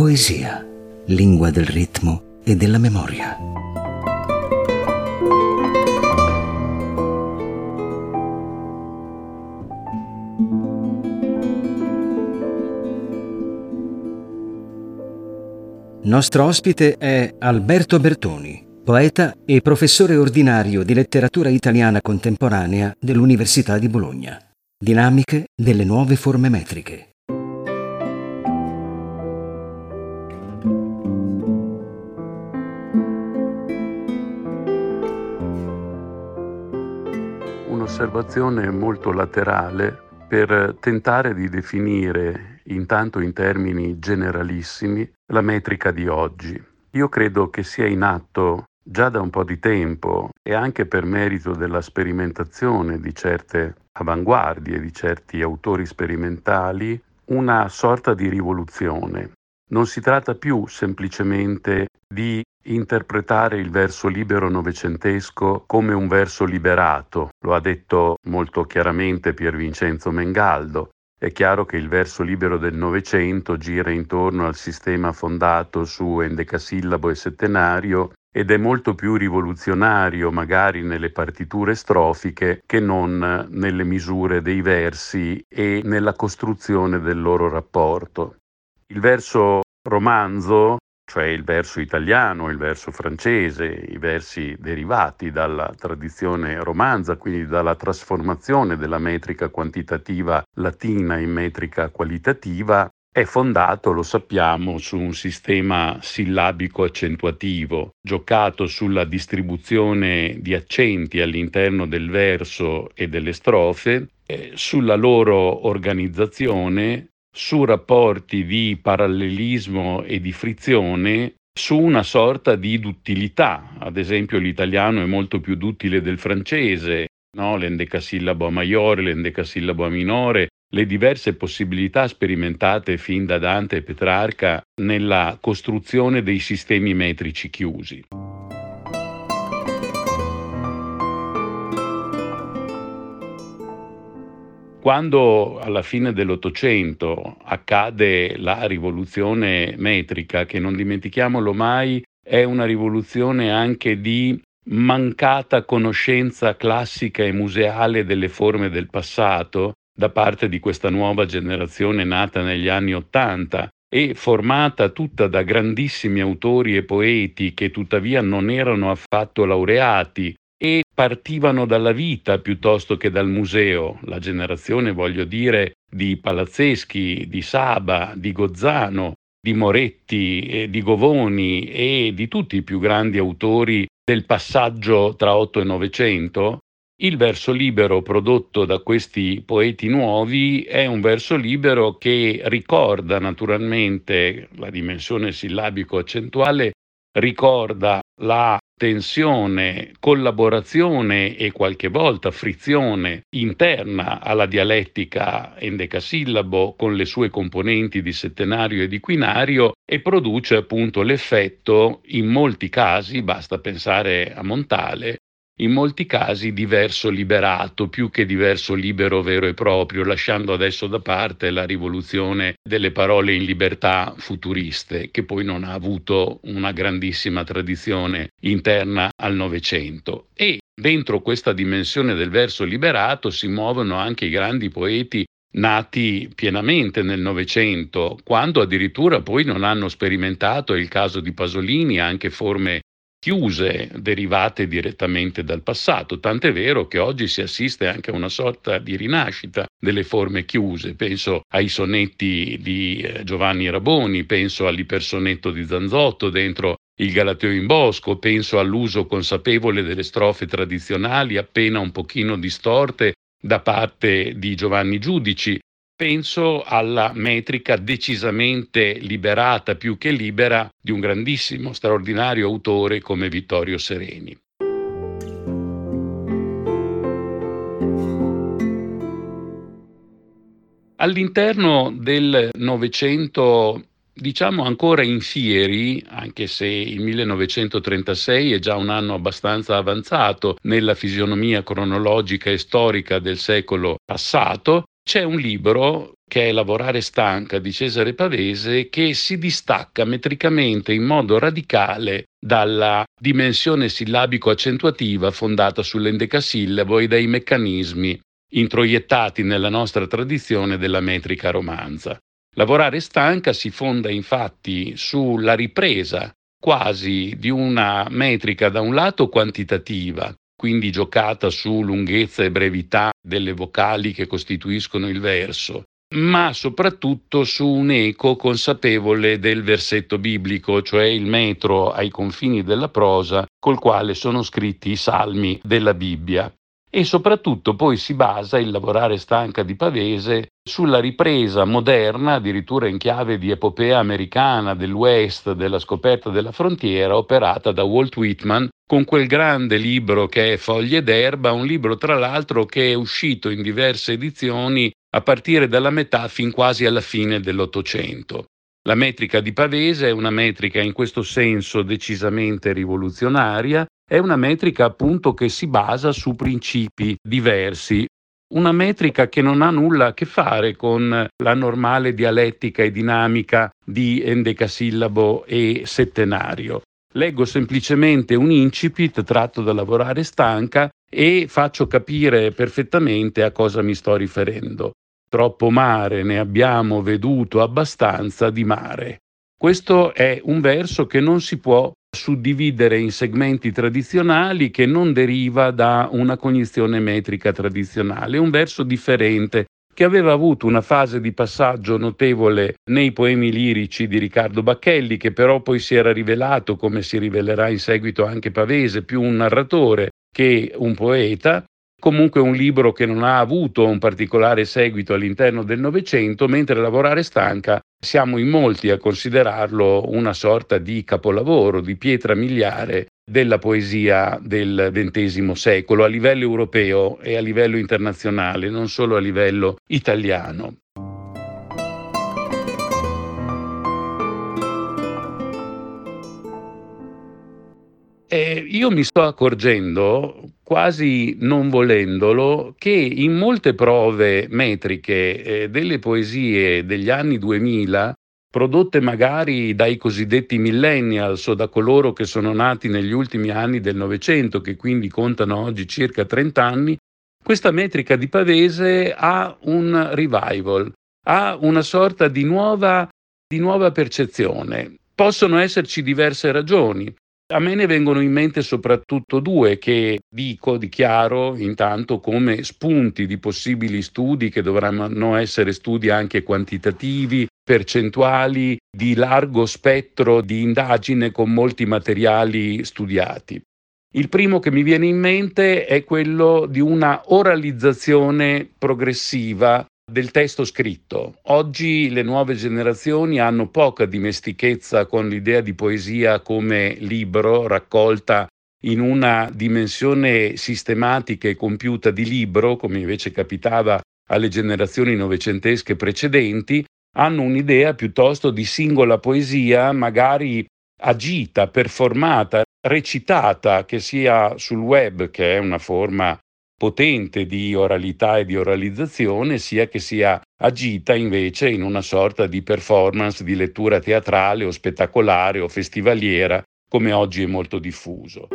Poesia, lingua del ritmo e della memoria. Nostro ospite è Alberto Bertoni, poeta e professore ordinario di letteratura italiana contemporanea dell'Università di Bologna. Dinamiche delle nuove forme metriche. Un'osservazione molto laterale per tentare di definire, intanto in termini generalissimi, la metrica di oggi. Io credo che sia in atto già da un po' di tempo e anche per merito della sperimentazione di certe avanguardie, di certi autori sperimentali, una sorta di rivoluzione. Non si tratta più semplicemente di interpretare il verso libero novecentesco come un verso liberato, lo ha detto molto chiaramente Pier Vincenzo Mengaldo. È chiaro che il verso libero del Novecento gira intorno al sistema fondato su endecasillabo e settenario ed è molto più rivoluzionario magari nelle partiture strofiche che non nelle misure dei versi e nella costruzione del loro rapporto. Il verso romanzo, cioè il verso italiano, il verso francese, i versi derivati dalla tradizione romanza, quindi dalla trasformazione della metrica quantitativa latina in metrica qualitativa, è fondato, lo sappiamo, su un sistema sillabico accentuativo, giocato sulla distribuzione di accenti all'interno del verso e delle strofe, eh, sulla loro organizzazione, su rapporti di parallelismo e di frizione su una sorta di duttilità. Ad esempio l'italiano è molto più duttile del francese, no? l'endecasillabo a maiore, l'endecasillabo a minore, le diverse possibilità sperimentate fin da Dante e Petrarca nella costruzione dei sistemi metrici chiusi. Quando alla fine dell'Ottocento accade la rivoluzione metrica, che non dimentichiamolo mai, è una rivoluzione anche di mancata conoscenza classica e museale delle forme del passato, da parte di questa nuova generazione nata negli anni Ottanta e formata tutta da grandissimi autori e poeti che tuttavia non erano affatto laureati e partivano dalla vita piuttosto che dal museo, la generazione voglio dire di Palazzeschi, di Saba, di Gozzano, di Moretti, di Govoni e di tutti i più grandi autori del passaggio tra 8 e 900, il verso libero prodotto da questi poeti nuovi è un verso libero che ricorda naturalmente la dimensione sillabico-accentuale, ricorda la tensione, collaborazione e qualche volta frizione interna alla dialettica endecasillabo con le sue componenti di settenario e di quinario e produce appunto l'effetto in molti casi, basta pensare a Montale, in molti casi diverso liberato più che diverso libero vero e proprio, lasciando adesso da parte la rivoluzione delle parole in libertà futuriste, che poi non ha avuto una grandissima tradizione interna al Novecento. E dentro questa dimensione del verso liberato si muovono anche i grandi poeti nati pienamente nel Novecento, quando addirittura poi non hanno sperimentato, è il caso di Pasolini, anche forme chiuse derivate direttamente dal passato, tant'è vero che oggi si assiste anche a una sorta di rinascita delle forme chiuse, penso ai sonetti di eh, Giovanni Raboni, penso all'ipersonetto di Zanzotto dentro il Galateo in Bosco, penso all'uso consapevole delle strofe tradizionali appena un pochino distorte da parte di Giovanni Giudici, Penso alla metrica decisamente liberata più che libera di un grandissimo, straordinario autore come Vittorio Sereni. All'interno del Novecento, diciamo ancora in fieri, anche se il 1936 è già un anno abbastanza avanzato nella fisionomia cronologica e storica del secolo passato, c'è un libro che è Lavorare stanca di Cesare Pavese, che si distacca metricamente in modo radicale dalla dimensione sillabico-accentuativa fondata sull'endecasillabo e dai meccanismi introiettati nella nostra tradizione della metrica romanza. Lavorare stanca si fonda infatti sulla ripresa quasi di una metrica da un lato quantitativa, quindi giocata su lunghezza e brevità delle vocali che costituiscono il verso, ma soprattutto su un eco consapevole del versetto biblico, cioè il metro ai confini della prosa col quale sono scritti i salmi della Bibbia. E soprattutto poi si basa il lavorare stanca di Pavese sulla ripresa moderna, addirittura in chiave di epopea americana del West, della scoperta della frontiera, operata da Walt Whitman con quel grande libro che è Foglie d'erba, un libro tra l'altro che è uscito in diverse edizioni a partire dalla metà fin quasi alla fine dell'Ottocento. La metrica di Pavese è una metrica in questo senso decisamente rivoluzionaria, è una metrica appunto che si basa su principi diversi, una metrica che non ha nulla a che fare con la normale dialettica e dinamica di endecasillabo e settenario. Leggo semplicemente un incipit tratto da Lavorare stanca e faccio capire perfettamente a cosa mi sto riferendo. Troppo mare ne abbiamo veduto abbastanza di mare. Questo è un verso che non si può suddividere in segmenti tradizionali che non deriva da una cognizione metrica tradizionale, è un verso differente che aveva avuto una fase di passaggio notevole nei poemi lirici di Riccardo Bacchelli, che però poi si era rivelato, come si rivelerà in seguito anche Pavese, più un narratore che un poeta, comunque un libro che non ha avuto un particolare seguito all'interno del Novecento, mentre Lavorare stanca siamo in molti a considerarlo una sorta di capolavoro, di pietra miliare della poesia del XX secolo a livello europeo e a livello internazionale, non solo a livello italiano. E io mi sto accorgendo, quasi non volendolo, che in molte prove metriche eh, delle poesie degli anni 2000 prodotte magari dai cosiddetti millennials o da coloro che sono nati negli ultimi anni del Novecento, che quindi contano oggi circa 30 anni, questa metrica di Pavese ha un revival, ha una sorta di nuova, di nuova percezione. Possono esserci diverse ragioni. A me ne vengono in mente soprattutto due che dico, dichiaro intanto come spunti di possibili studi che dovranno essere studi anche quantitativi, percentuali, di largo spettro di indagine con molti materiali studiati. Il primo che mi viene in mente è quello di una oralizzazione progressiva del testo scritto. Oggi le nuove generazioni hanno poca dimestichezza con l'idea di poesia come libro, raccolta in una dimensione sistematica e compiuta di libro, come invece capitava alle generazioni novecentesche precedenti, hanno un'idea piuttosto di singola poesia, magari agita, performata, recitata, che sia sul web, che è una forma potente di oralità e di oralizzazione, sia che sia agita invece in una sorta di performance di lettura teatrale o spettacolare o festivaliera, come oggi è molto diffuso.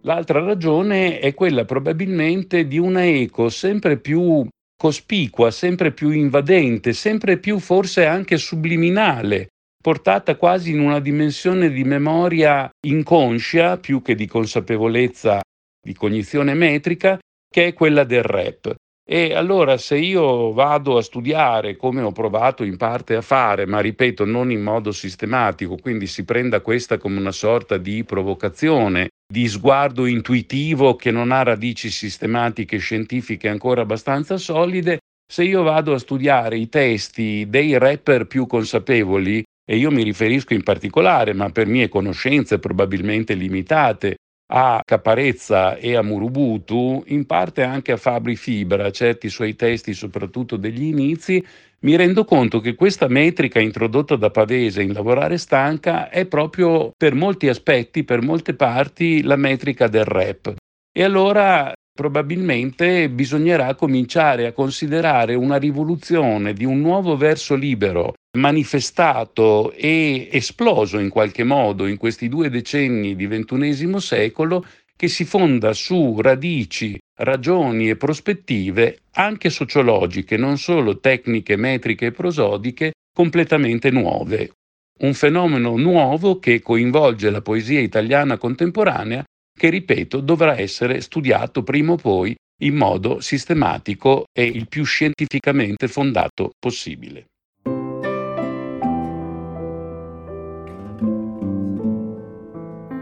L'altra ragione è quella probabilmente di una eco sempre più cospicua, sempre più invadente, sempre più forse anche subliminale portata quasi in una dimensione di memoria inconscia più che di consapevolezza di cognizione metrica, che è quella del rap. E allora se io vado a studiare come ho provato in parte a fare, ma ripeto non in modo sistematico, quindi si prenda questa come una sorta di provocazione, di sguardo intuitivo che non ha radici sistematiche scientifiche ancora abbastanza solide, se io vado a studiare i testi dei rapper più consapevoli, e io mi riferisco in particolare, ma per mie conoscenze probabilmente limitate, a Caparezza e a Murubutu, in parte anche a Fabri Fibra, certi suoi testi, soprattutto degli inizi, mi rendo conto che questa metrica introdotta da Pavese in Lavorare Stanca è proprio per molti aspetti, per molte parti, la metrica del rap. E allora probabilmente bisognerà cominciare a considerare una rivoluzione di un nuovo verso libero manifestato e esploso in qualche modo in questi due decenni di ventunesimo secolo che si fonda su radici, ragioni e prospettive anche sociologiche, non solo tecniche, metriche e prosodiche, completamente nuove. Un fenomeno nuovo che coinvolge la poesia italiana contemporanea che, ripeto, dovrà essere studiato prima o poi in modo sistematico e il più scientificamente fondato possibile.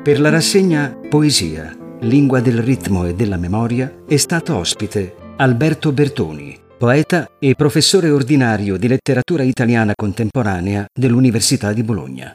Per la rassegna Poesia, lingua del ritmo e della memoria, è stato ospite Alberto Bertoni, poeta e professore ordinario di letteratura italiana contemporanea dell'Università di Bologna.